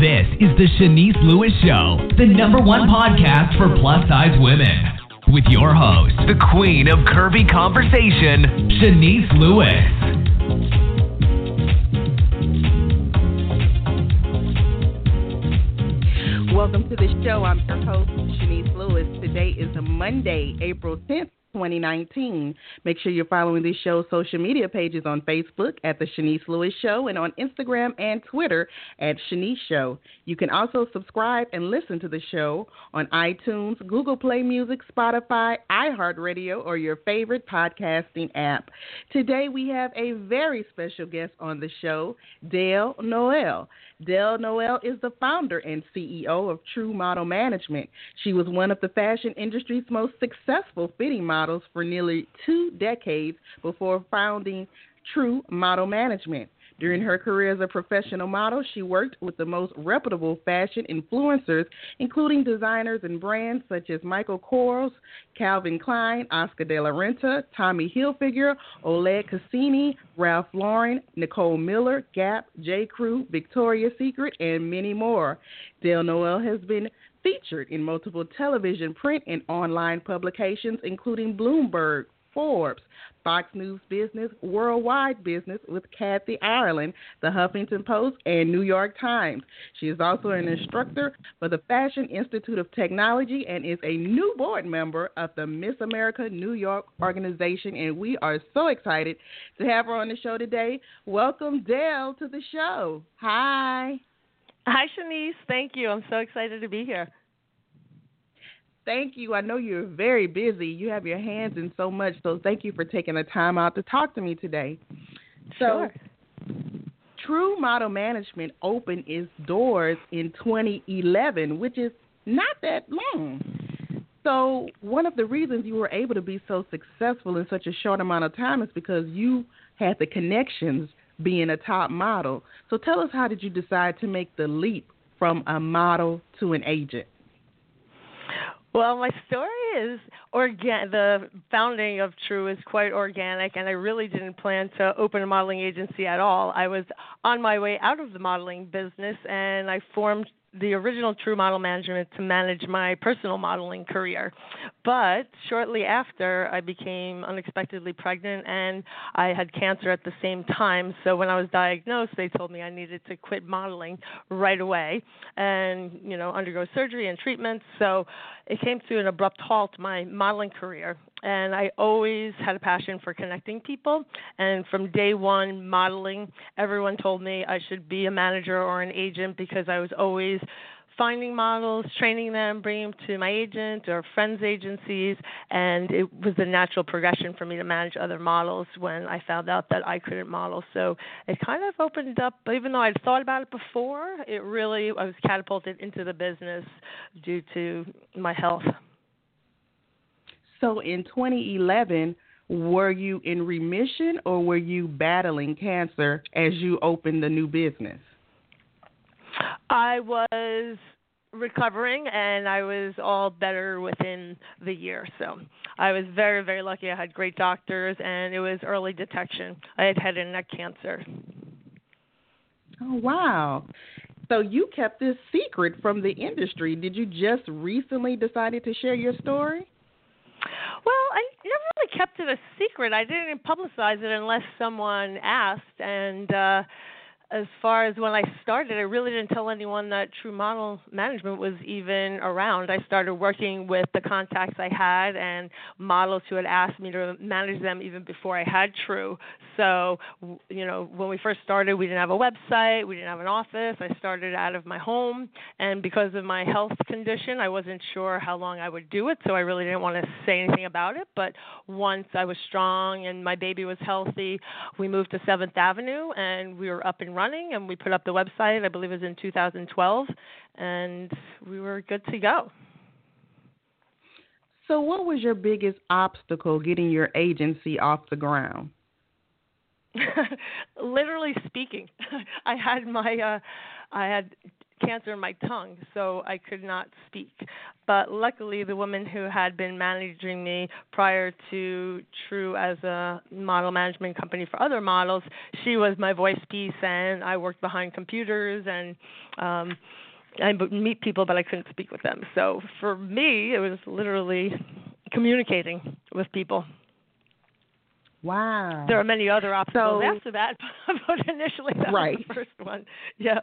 This is the Shanice Lewis Show, the number one podcast for plus size women. With your host, the queen of curvy conversation, Shanice Lewis. Welcome to the show. I'm your host, Shanice Lewis. Today is a Monday, April 10th, 2019. Make sure you're following this show's social media pages on Facebook at The Shanice Lewis Show and on Instagram and Twitter at Shanice Show. You can also subscribe and listen to the show on iTunes, Google Play Music, Spotify, iHeartRadio, or your favorite podcasting app. Today we have a very special guest on the show, Dale Noelle. Dale Noelle is the founder and CEO of True Model Management. She was one of the fashion industry's most successful fitting models for nearly two decades before founding True Model Management. During her career as a professional model, she worked with the most reputable fashion influencers, including designers and brands such as Michael Kors, Calvin Klein, Oscar de la Renta, Tommy Hilfiger, Oleg Cassini, Ralph Lauren, Nicole Miller, Gap, J. Crew, Victoria's Secret, and many more. Dale Noelle has been featured in multiple television, print, and online publications, including Bloomberg, Forbes, Fox News Business, Worldwide Business with Kathy Ireland, the Huffington Post, and New York Times. She is also an instructor for the Fashion Institute of Technology and is a new board member of the Miss America New York organization. And we are so excited to have her on the show today. Welcome, Dale, to the show. Hi. Hi, Shanice. Thank you. I'm so excited to be here thank you. I know you're very busy. You have your hands in so much. So thank you for taking the time out to talk to me today. Sure. So, True Model Management opened its doors in 2011, which is not that long. So, one of the reasons you were able to be so successful in such a short amount of time is because you had the connections being a top model. So, tell us how did you decide to make the leap from a model to an agent? Well, my story is organ. The founding of True is quite organic, and I really didn't plan to open a modeling agency at all. I was on my way out of the modeling business, and I formed the original True Model Management to manage my personal modeling career. But shortly after, I became unexpectedly pregnant and I had cancer at the same time. So when I was diagnosed, they told me I needed to quit modeling right away and, you know, undergo surgery and treatment. So it came to an abrupt halt my modeling career and I always had a passion for connecting people. And from day one, modeling, everyone told me I should be a manager or an agent because I was always finding models, training them, bringing them to my agent or friends' agencies, and it was a natural progression for me to manage other models when I found out that I couldn't model. So it kind of opened up, even though I'd thought about it before, it really, I was catapulted into the business due to my health. So in 2011, were you in remission or were you battling cancer as you opened the new business? I was recovering and I was all better within the year. So I was very, very lucky. I had great doctors and it was early detection. I had head and neck cancer. Oh, wow. So you kept this secret from the industry. Did you just recently decided to share your story? Well, I never really kept it a secret. I didn't publicize it unless someone asked, and uh, as far as when I started, I really didn't tell anyone that True Model Management was even around. I started working with the contacts I had and models who had asked me to manage them even before I had True. So, you know, when we first started, we didn't have a website, we didn't have an office. I started out of my home, and because of my health condition, I wasn't sure how long I would do it, so I really didn't want to say anything about it. But once I was strong and my baby was healthy, we moved to 7th Avenue and we were up and running and we put up the website i believe it was in 2012 and we were good to go. So what was your biggest obstacle getting your agency off the ground? Literally speaking i had my uh i had cancer in my tongue, so I could not speak. But luckily, the woman who had been managing me prior to True as a model management company for other models, she was my voice piece, and I worked behind computers and. um I would meet people, but I couldn't speak with them. So for me, it was literally communicating with people. Wow. There are many other obstacles So- after that, but initially that Right. was the first one. Yeah.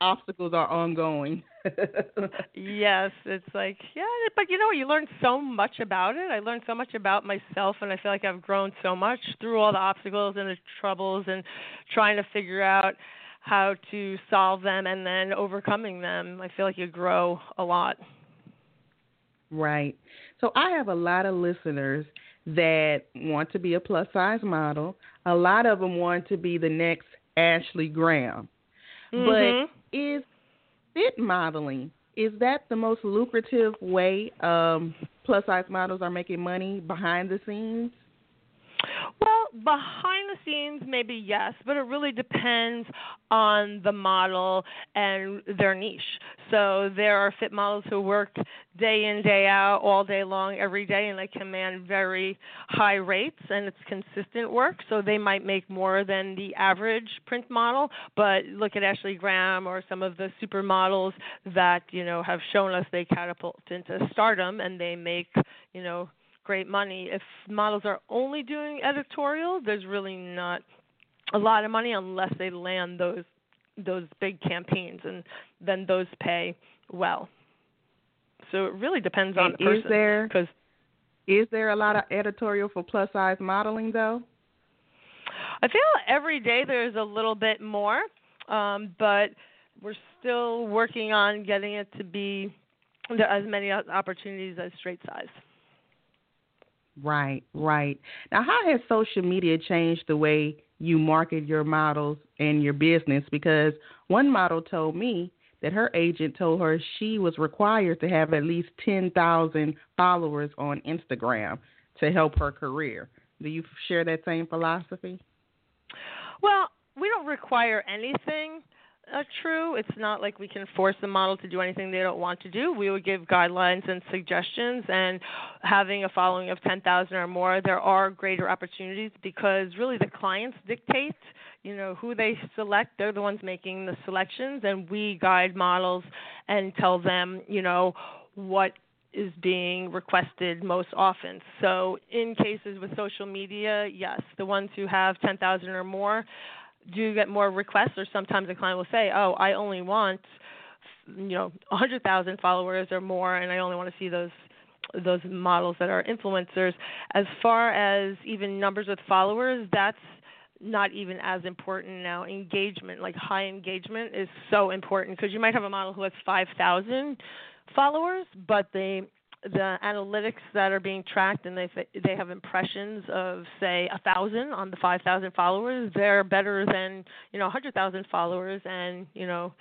Obstacles are ongoing. Yes, it's like yeah, but you know what? You learn so much about it. I learned so much about myself, and I feel like I've grown so much through all the obstacles and the troubles and trying to figure out how to solve them and then overcoming them. I feel like you grow a lot. Right. So I have a lot of listeners that want to be a plus size model. A lot of them want to be the next Ashley Graham. Mhm. But is fit modeling is that the most lucrative way um, plus size models are making money behind the scenes? Well, behind the scenes, maybe yes, but it really depends on the model and their niche. So there are fit models who work day in, day out, all day long, every day, and they command very high rates, and it's consistent work. So they might make more than the average print model. But look at Ashley Graham or some of the supermodels that you know have shown us they catapult into stardom, and they make you know great money. If models are only doing editorial, there's really not a lot of money unless they land those those big campaigns, and then those pay well. So it really depends on And the person. is there because is there a lot of editorial for plus size modeling though? I feel every day there's a little bit more, um, but we're still working on getting it to be as many opportunities as straight size. Right, right. Now, how has social media changed the way you market your models and your business? Because one model told me that her agent told her she was required to have at least 10,000 followers on Instagram to help her career. Do you share that same philosophy? Well, we don't require anything uh, true. It's not like we can force the model to do anything they don't want to do. We would give guidelines and suggestions, and having a following of 10,000 or more, there are greater opportunities because really the clients dictate, you know, who they select. They're the ones making the selections, and we guide models and tell them, you know, what is being requested most often. So, in cases with social media, yes, the ones who have 10,000 or more do you get more requests, or sometimes a client will say, "Oh, I only want, you know, 100,000 followers or more, and I only want to see those." those models that are influencers as far as even numbers with followers that's not even as important now engagement like high engagement is so important because you might have a model who has 5000 followers, but they the analytics that are being tracked and they they have impressions of say a thousand on the five thousand followers. They're better than you know a hundred thousand followers and you know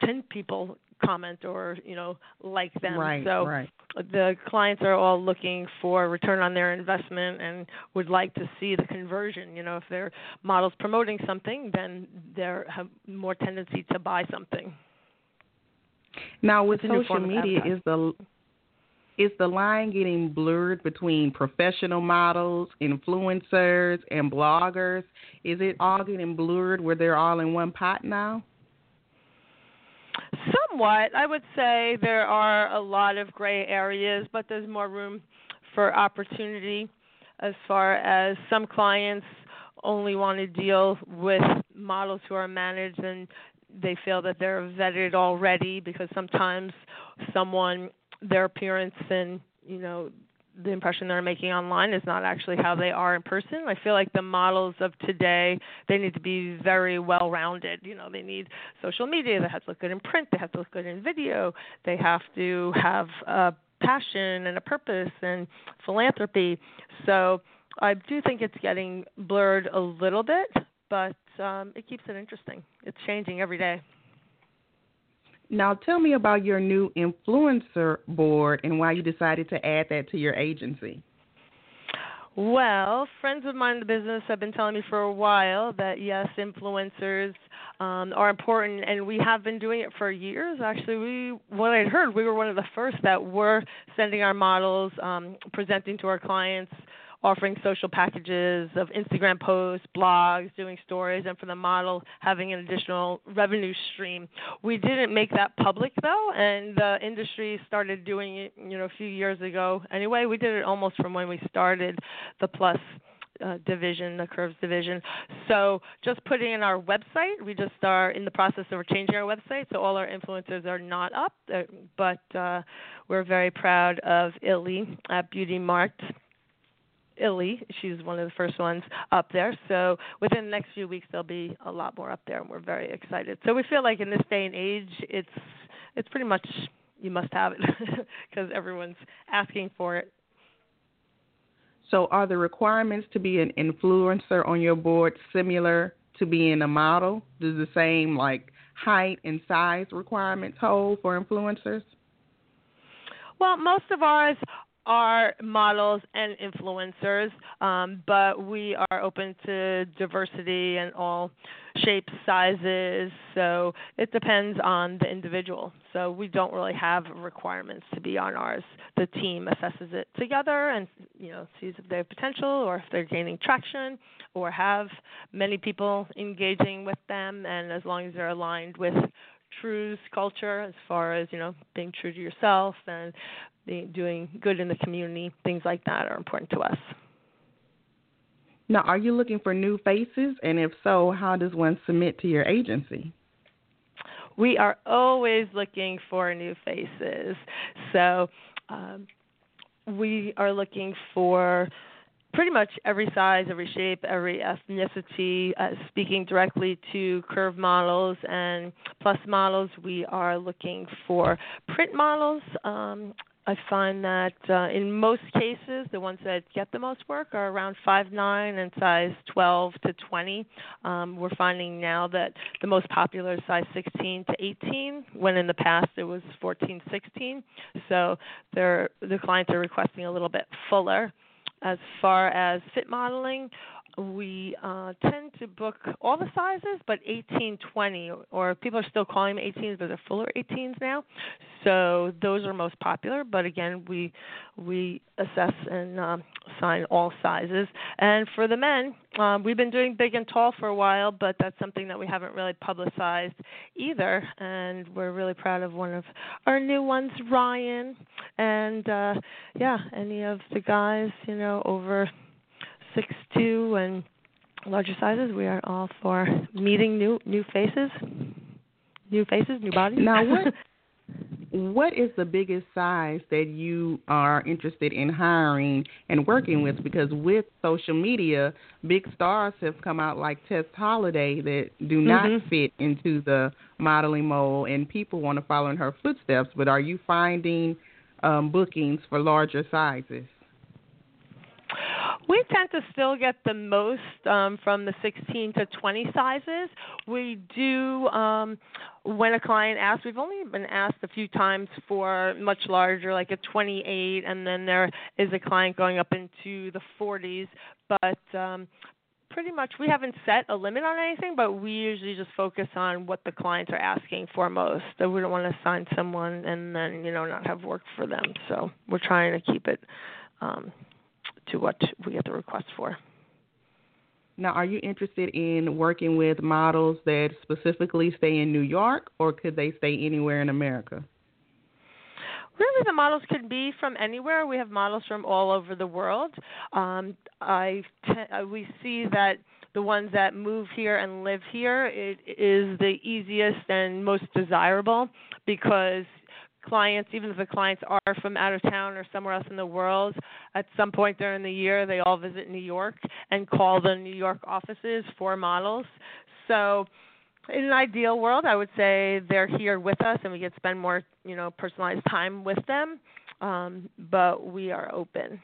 ten people comment or you know like them. Right, so right. the clients are all looking for return on their investment and would like to see the conversion. You know, if their model's promoting something, then they have more tendency to buy something. Now, with It's a new social media, is the is the line getting blurred between professional models, influencers, and bloggers? Is it all getting blurred where they're all in one pot now? Somewhat. I would say there are a lot of gray areas, but there's more room for opportunity as far as some clients only want to deal with models who are managed and they feel that they're vetted already because sometimes someone their appearance and you know the impression they're making online is not actually how they are in person. I feel like the models of today they need to be very well rounded. You know, they need social media, they have to look good in print, they have to look good in video, they have to have a passion and a purpose and philanthropy. So I do think it's getting blurred a little bit, but um, it keeps it interesting. It's changing every day. Now, tell me about your new influencer board and why you decided to add that to your agency. Well, friends of mine in the business have been telling me for a while that yes, influencers um, are important, and we have been doing it for years. Actually, we what I heard, we were one of the first that were sending our models, um, presenting to our clients offering social packages of Instagram posts, blogs, doing stories, and for the model having an additional revenue stream. We didn't make that public though, and the industry started doing it, you know, a few years ago. Anyway, we did it almost from when we started the Plus. Uh, division, the Curves division. So just putting in our website, we just are in the process of changing our website, so all our influencers are not up, uh, but uh, we're very proud of Illy at Beauty Marked Illy. She's one of the first ones up there. So within the next few weeks, there'll be a lot more up there, and we're very excited. So we feel like in this day and age, it's it's pretty much you must have it because everyone's asking for it. So are the requirements to be an influencer on your board similar to being a model? Does the same like height and size requirements hold for influencers? Well, most of ours are models and influencers, um, but we are open to diversity and all shapes, sizes. So it depends on the individual. So we don't really have requirements to be on ours. The team assesses it together and you know sees if they have potential or if they're gaining traction or have many people engaging with them. And as long as they're aligned with True's culture as far as you know being true to yourself and doing good in the community, things like that are important to us. Now, are you looking for new faces? And if so, how does one submit to your agency? We are always looking for new faces. So um, we are looking for pretty much every size, every shape, every ethnicity. Uh, speaking directly to curve models and plus models, we are looking for print models. Um, I find that uh, in most cases, the ones that get the most work are around 5'9 and size 12 to 20. Um, we're finding now that the most popular is size 16 to 18, when in the past it was 14, 16. So the clients are requesting a little bit fuller. As far as fit modeling, we uh, tend to book all the sizes, but 18, 20, or people are still calling them 18s, but they're fuller 18s now. So those are most popular. But again, we we assess and um, sign all sizes. And for the men, um, we've been doing big and tall for a while, but that's something that we haven't really publicized either. And we're really proud of one of our new ones, Ryan. And uh, yeah, any of the guys, you know, over six two and larger sizes. We are all for meeting new new faces, new faces, new bodies. Now, what what is the biggest size that you are interested in hiring and working with? Because with social media, big stars have come out like Tess Holliday that do not mm-hmm. fit into the modeling mold, and people want to follow in her footsteps. But are you finding um, bookings for larger sizes? We tend to still get the most um, from the 16 to 20 sizes. We do, um, when a client asks, we've only been asked a few times for much larger, like a 28, and then there is a client going up into the 40s. But um, pretty much we haven't set a limit on anything, but we usually just focus on what the clients are asking for most. So we don't want to sign someone and then you know not have work for them. So we're trying to keep it um, to what we get the request for. Now, are you interested in working with models that specifically stay in New York, or could they stay anywhere in America? Really, the models could be from anywhere. We have models from all over the world. Um, I t- uh, we see that the ones that move here and live here it is the easiest and most desirable because clients, even if the clients are from out of town or somewhere else in the world, at some point during the year they all visit New York and call the New York offices for models. So in an ideal world, I would say they're here with us and we get to spend more, you know, personalized time with them. Um, but we are open.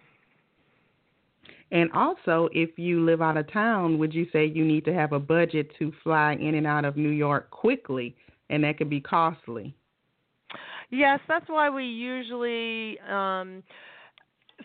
And also, if you live out of town, would you say you need to have a budget to fly in and out of New York quickly, and that could be costly? Yes, that's why we usually um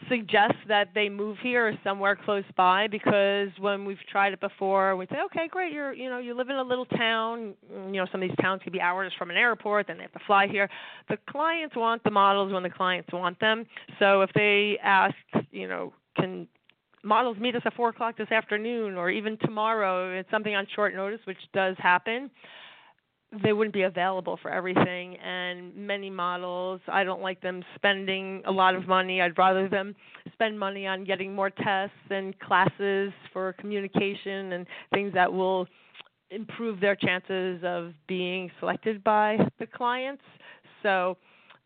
suggest that they move here or somewhere close by because when we've tried it before we say okay great you're you know you live in a little town you know some of these towns could be hours from an airport then they have to fly here. The clients want the models when the clients want them. So if they ask you know can models meet us at four o'clock this afternoon or even tomorrow? It's something on short notice which does happen they wouldn't be available for everything and many models i don't like them spending a lot of money. I'd rather them spend money on getting more tests and classes for communication and things that will improve their chances of being selected by the clients. So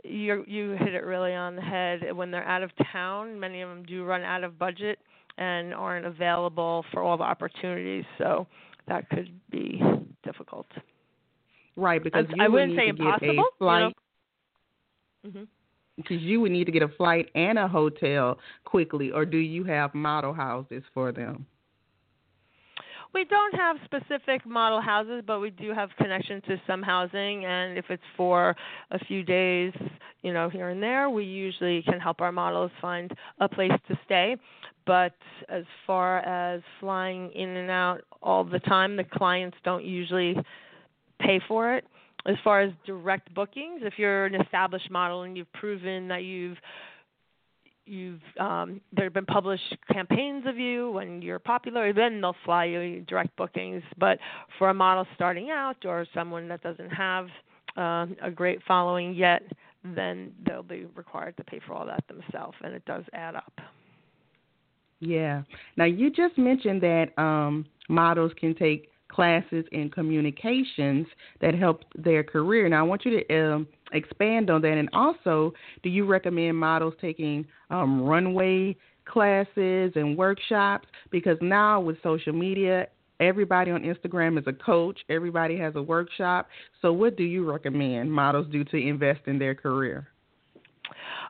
you you hit it really on the head. When they're out of town many of them do run out of budget and aren't available for all the opportunities so that could be difficult Right, because I, you I would wouldn't need say to impossible. get a flight. You know? hmm Because you would need to get a flight and a hotel quickly, or do you have model houses for them? We don't have specific model houses, but we do have connection to some housing, and if it's for a few days, you know, here and there, we usually can help our models find a place to stay. But as far as flying in and out all the time, the clients don't usually pay for it. As far as direct bookings, if you're an established model and you've proven that you've you've um, there have been published campaigns of you when you're popular, then they'll fly you direct bookings. But for a model starting out or someone that doesn't have uh, a great following yet, then they'll be required to pay for all that themselves, and it does add up. Yeah. Now you just mentioned that um, models can take classes in communications that help their career. Now I want you to um, expand on that, and also, do you recommend models taking um, runway classes and workshops? Because now with social media, everybody on Instagram is a coach. Everybody has a workshop. So, what do you recommend models do to invest in their career?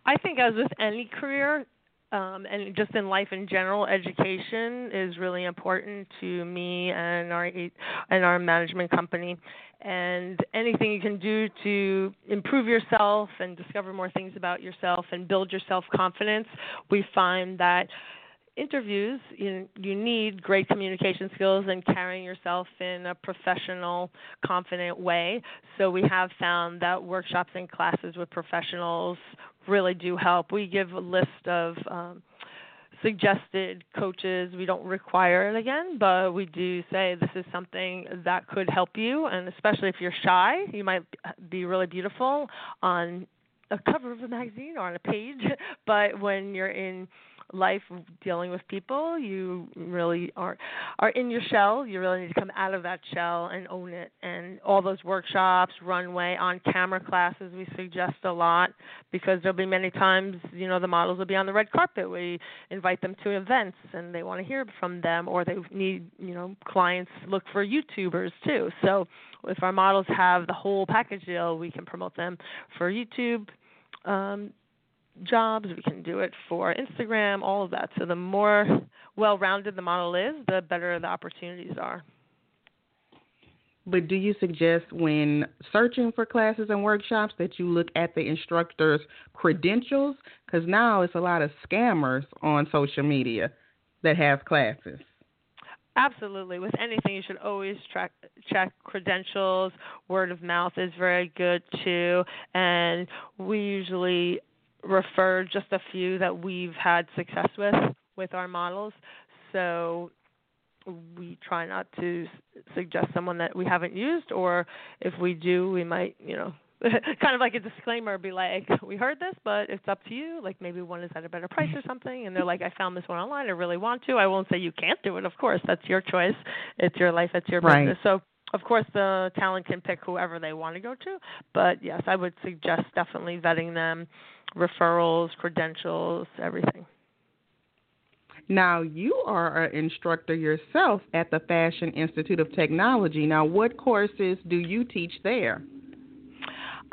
I think, as with any career, um, and just in life in general, education is really important to me and our and our management company. And anything you can do to improve yourself and discover more things about yourself and build your self confidence, we find that interviews you you need great communication skills and carrying yourself in a professional confident way so we have found that workshops and classes with professionals really do help. We give a list of um, suggested coaches. We don't require it again but we do say this is something that could help you. And especially if you're shy you might be really beautiful on a cover of a magazine or on a page. But when you're in life dealing with people, you really are are in your shell. You really need to come out of that shell and own it. And all those workshops, runway, on camera classes, we suggest a lot because there'll be many times, you know, the models will be on the red carpet. We invite them to events and they want to hear from them, or they need, you know, clients look for YouTubers too. So if our models have the whole package deal, we can promote them for YouTube. Um, jobs, we can do it for Instagram, all of that. So the more well rounded the model is, the better the opportunities are. But do you suggest when searching for classes and workshops that you look at the instructor's credentials? Because now it's a lot of scammers on social media that have classes. Absolutely. With anything, you should always track, check credentials. Word of mouth is very good too. And we usually refer just a few that we've had success with with our models. So we try not to suggest someone that we haven't used, or if we do, we might, you know, kind of like a disclaimer, be like, we heard this, but it's up to you. Like maybe one is at a better price or something, and they're like, I found this one online, I really want to. I won't say you can't do it, of course. That's your choice. It's your life. It's your right. business. So of course the talent can pick whoever they want to go to but yes i would suggest definitely vetting them referrals credentials everything now you are an instructor yourself at the fashion institute of technology now what courses do you teach there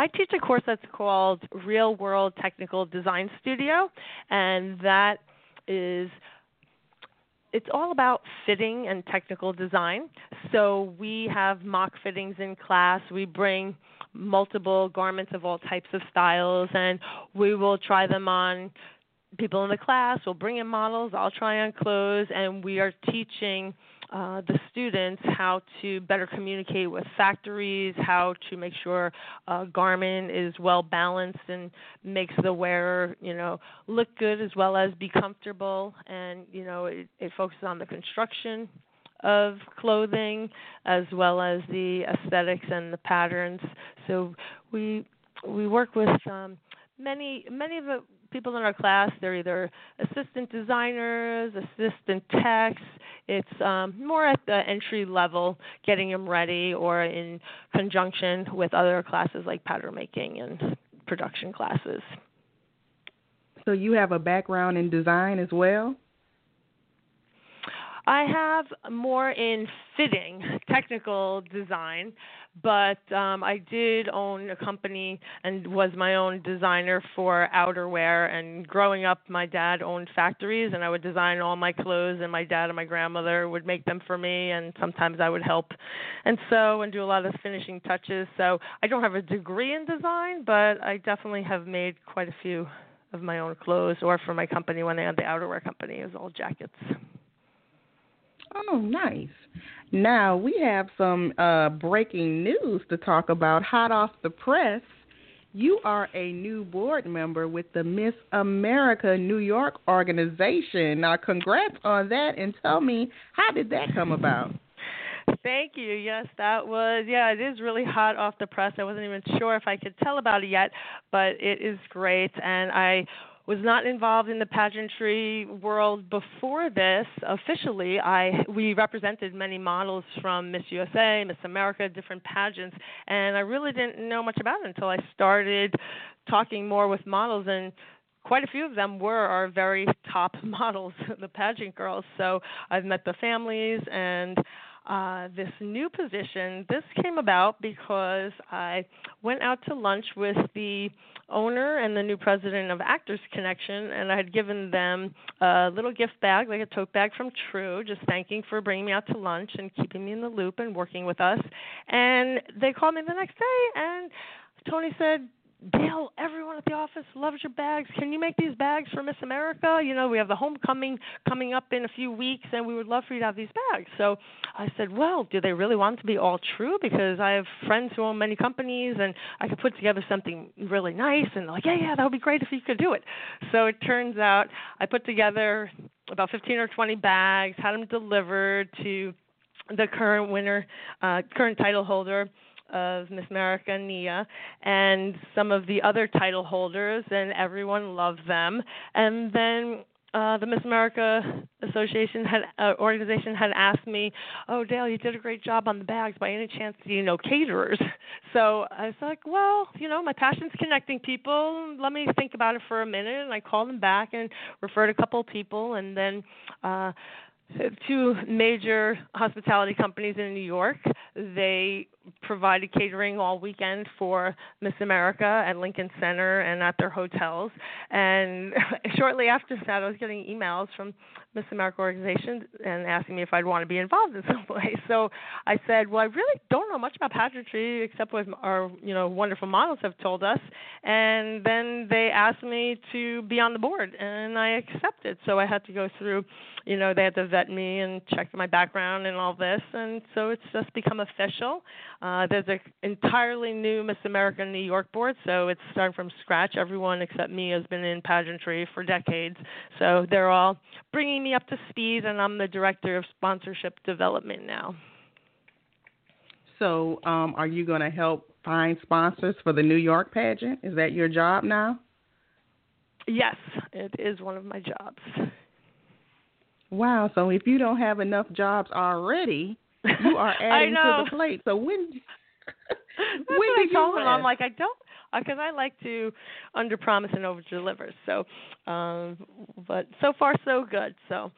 I teach a course that's called Real World Technical Design Studio, and that is it's all about fitting and technical design. So we have mock fittings in class. We bring multiple garments of all types of styles and we will try them on people in the class We'll bring in models. I'll try on clothes, and we are teaching uh, the students how to better communicate with factories, how to make sure a garment is well balanced and makes the wearer, you know, look good as well as be comfortable. And you know, it, it focuses on the construction of clothing as well as the aesthetics and the patterns. So we we work with um, many many of the people in our class. They're either assistant designers assistant techs. It's um, more at the entry level getting them ready or in conjunction with other classes like pattern making and production classes. So you have a background in design as well I have more in fitting, technical design, but um, I did own a company and was my own designer for outerwear. And growing up, my dad owned factories, and I would design all my clothes, and my dad and my grandmother would make them for me, and sometimes I would help and sew and do a lot of finishing touches. So I don't have a degree in design, but I definitely have made quite a few of my own clothes, or for my company when I had the outerwear company, it was all jackets. Oh, nice. Now we have some uh, breaking news to talk about. Hot off the press, you are a new board member with the Miss America New York organization. Now, congrats on that, and tell me how did that come about? Thank you. Yes, that was yeah, it is really hot off the press. I wasn't even sure if I could tell about it yet, but it is great and I was not involved in the pageantry world before this officially. I we represented many models from Miss USA, Miss America, different pageants, and I really didn't know much about it until I started talking more with models and quite a few of them were our very top models, the pageant girls. So I've met the families and uh, this new position. This came about because I went out to lunch with the owner and the new president of Actors Connection, and I had given them a little gift bag, like a tote bag from True, just thanking for bringing me out to lunch and keeping me in the loop and working with us. And they called me the next day, and Tony said, Dale, everyone at the office loves your bags. Can you make these bags for Miss America? You know, we have the homecoming coming up in a few weeks, and we would love for you to have these bags. So I said, well, do they really want to be all true? Because I have friends who own many companies, and I could put together something really nice. And they're like, yeah, yeah, that would be great if you could do it. So it turns out I put together about 15 or 20 bags, had them delivered to the current winner, uh, current title holder of Miss America Nia and some of the other title holders, and everyone loved them. And then uh, the Miss America Association had uh, organization had asked me, "Oh, Dale, you did a great job on the bags. By any chance, do you know caterers?" So I was like, "Well, you know, my passion's connecting people. Let me think about it for a minute." And I called them back and referred a couple of people, and then. Uh, two major hospitality companies in New York. They provided catering all weekend for Miss America at Lincoln Center and at their hotels. And shortly after that, I was getting emails from Miss America organizations and asking me if I'd want to be involved in some way. So I said, "Well, I really don't know much about pageantry except what our you know wonderful models have told us." And then they asked me to be on the board, and I accepted. So I had to go through, you know, they had to vet me and check my background and all this, and so it's just become official. Uh, there's an entirely new Miss America New York board, so it's starting from scratch. Everyone except me has been in pageantry for decades, so they're all bringing me up to speed, and I'm the director of sponsorship development now. So, um, are you going to help find sponsors for the New York pageant? Is that your job now? Yes, it is one of my jobs. Wow. So if you don't have enough jobs already, you are adding to the plate. So when when do you tell them? I'm like I don't because uh, I like to under promise and over deliver. So, um, but so far so good. So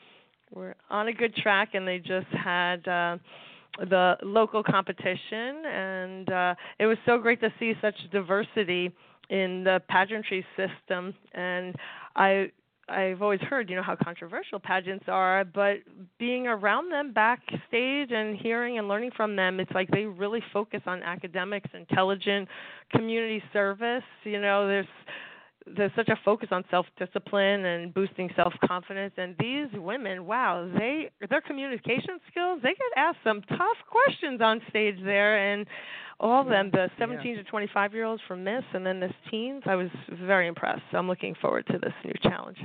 we're on a good track, and they just had. Uh, the local competition, and uh, it was so great to see such diversity in the pageantry system. And I I've always heard, you know, how controversial pageants are, but being around them backstage and hearing and learning from them, it's like they really focus on academics, intelligent community service. You know, there's there's such a focus on self discipline and boosting self confidence and these women wow they their communication skills they get asked some tough questions on stage there and all of them the 17 yeah. to 25 year olds from miss and then this teens i was very impressed so i'm looking forward to this new challenge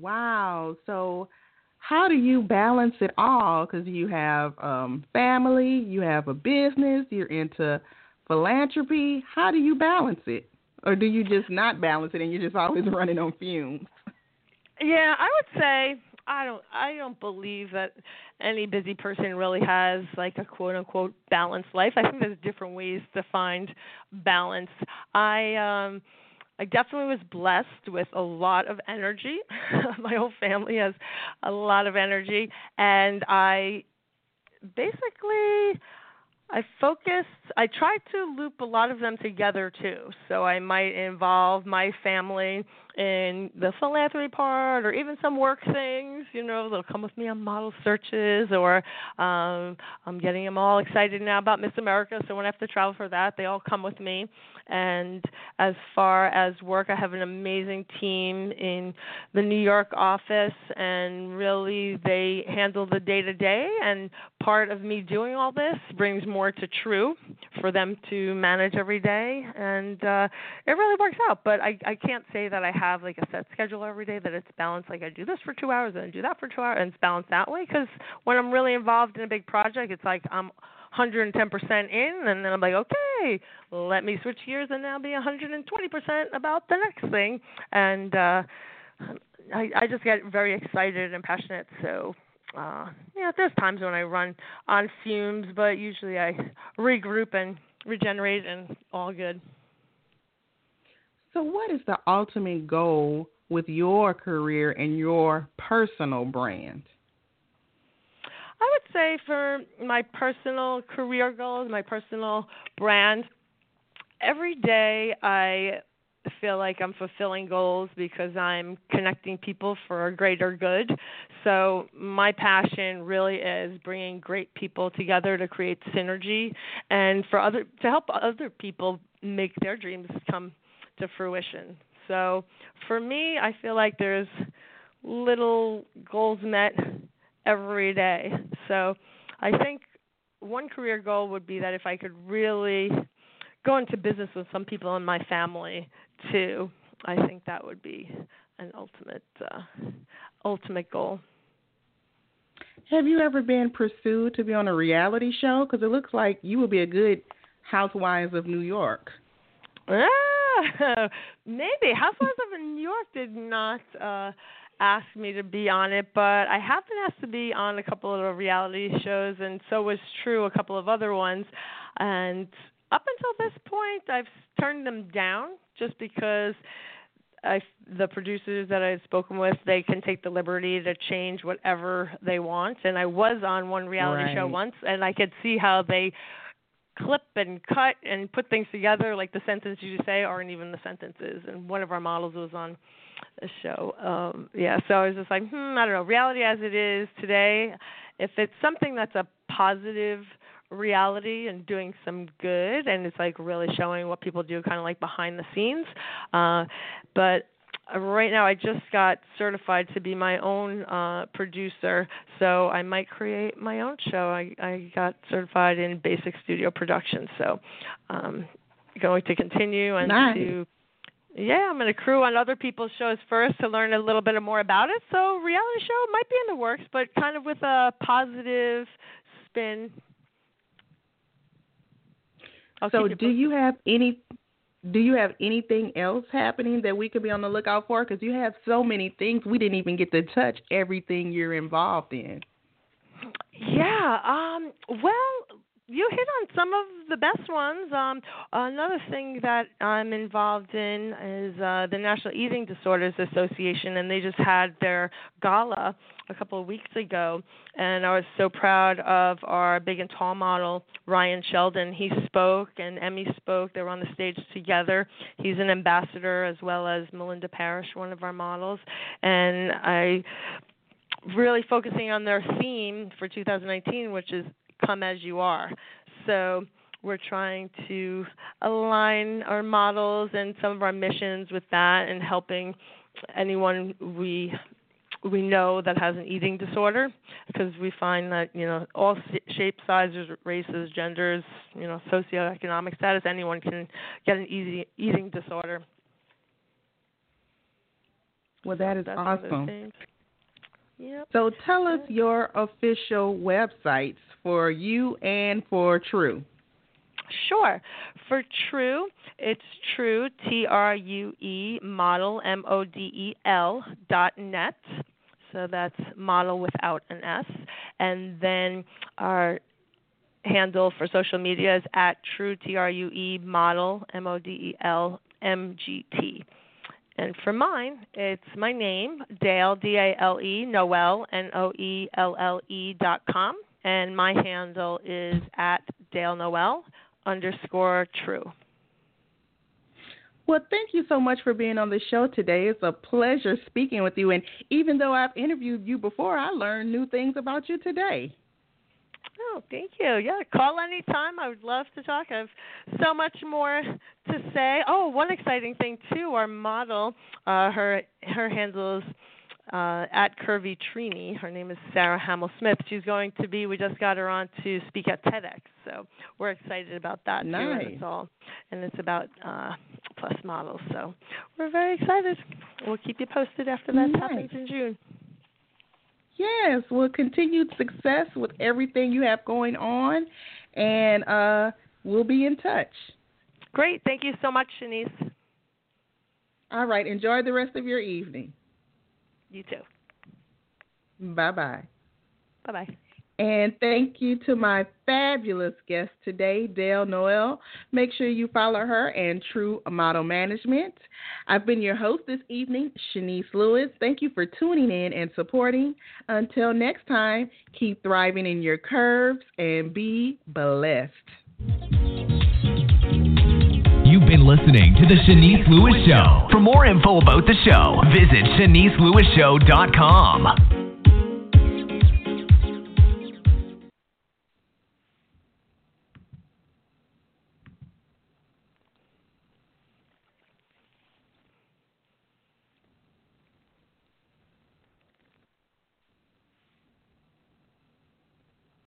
wow so how do you balance it all because you have um family you have a business you're into philanthropy how do you balance it or do you just not balance it and you're just always running on fumes? Yeah, I would say I don't I don't believe that any busy person really has like a quote unquote balanced life. I think there's different ways to find balance. I um I definitely was blessed with a lot of energy. My whole family has a lot of energy and I basically I focused, I tried to loop a lot of them together too. So I might involve my family in the philanthropy part or even some work things. You know, they'll come with me on model searches or um, I'm getting them all excited now about Miss America. So when I have to travel for that, they all come with me. And as far as work, I have an amazing team in the New York office, and really they handle the day to day. And part of me doing all this brings more to True for them to manage every day, and uh, it really works out. But I, I can't say that I have like a set schedule every day that it's balanced. Like I do this for two hours and I do that for two hours, and it's balanced that way. Because when I'm really involved in a big project, it's like I'm 110% in, and then I'm like, okay, let me switch gears and now be 120% about the next thing. And uh, I, I just get very excited and passionate. So, uh, yeah, there's times when I run on fumes, but usually I regroup and regenerate, and all good. So, what is the ultimate goal with your career and your personal brand? I would say for my personal career goals, my personal brand, every day I feel like I'm fulfilling goals because I'm connecting people for a greater good. So my passion really is bringing great people together to create synergy and for other to help other people make their dreams come to fruition. So for me, I feel like there's little goals met every day. So I think one career goal would be that if I could really go into business with some people in my family too, I think that would be an ultimate uh, ultimate goal. Have you ever been pursued to be on a reality show? Because it looks like you would be a good Housewives of New York. Ah, maybe Housewives of New York did not uh, asked me to be on it, but I have been asked to be on a couple of reality shows, and so was true a couple of other ones. And up until this point, I've turned them down just because I, the producers that I've spoken with, they can take the liberty to change whatever they want. And I was on one reality right. show once, and I could see how they clip and cut and put things together like the sentences you say aren't even the sentences and one of our models was on a show. Um, yeah, so I was just like, hmm, I don't know. Reality as it is today, if it's something that's a positive reality and doing some good, and it's like really showing what people do, kind of like behind the scenes. Uh, but right now, I just got certified to be my own uh, producer, so I might create my own show. I, I got certified in basic studio production, so um, going to continue and nice. to yeah, I'm going to crew on other people's shows first to learn a little bit more about it. So, reality show might be in the works, but kind of with a positive spin. I'll so, do you have any? Do you have anything else happening that we could be on the lookout for? Because you have so many things, we didn't even get to touch everything you're involved in. Yeah. Um. Well, you hit on some of the best ones. Um, another thing that I'm involved in is uh, the National Eating Disorders Association, and they just had their gala a couple of weeks ago. And I was so proud of our big and tall model, Ryan Sheldon. He spoke, and Emmy spoke. They were on the stage together. He's an ambassador as well as Melinda Parrish, one of our models. And I really focusing on their theme for 2019, which is come as you are. So we're trying to align our models and some of our missions with that and helping anyone we we know that has an eating disorder because we find that you know all shapes, sizes, races, genders, you know, socioeconomic status, anyone can get an easy eating disorder. Well, that is That's awesome. Yep. So tell us your official websites for you and for True. Sure. For True, it's True T R U E model M O D E L dot net. So that's model without an S. And then our handle for social media is at True T R U E model M O D E L M G T. And for mine, it's my name, Dale, D A L E, Noelle, N O E L L E dot com. And my handle is at Dale Noelle underscore true. Well, thank you so much for being on the show today. It's a pleasure speaking with you. And even though I've interviewed you before, I learned new things about you today. Oh, thank you. Yeah, call anytime. I would love to talk. I have so much more to say. Oh, one exciting thing too. Our model, uh, her her handles uh, at Curvy Trini. Her name is Sarah Hamill Smith. She's going to be. We just got her on to speak at TEDx, so we're excited about that nice. too. And it's all, and it's about uh, plus models. So we're very excited. We'll keep you posted after that nice. happens in June. Yes, well, continued success with everything you have going on, and uh, we'll be in touch. Great. Thank you so much, Shanice. All right. Enjoy the rest of your evening. You too. Bye bye. Bye bye. And thank you to my fabulous guest today, Dale Noelle. Make sure you follow her and True Model Management. I've been your host this evening, Shanice Lewis. Thank you for tuning in and supporting. Until next time, keep thriving in your curves and be blessed. Been listening to The Shanice Lewis Show. For more info about the show, visit ShaniceLewisShow.com.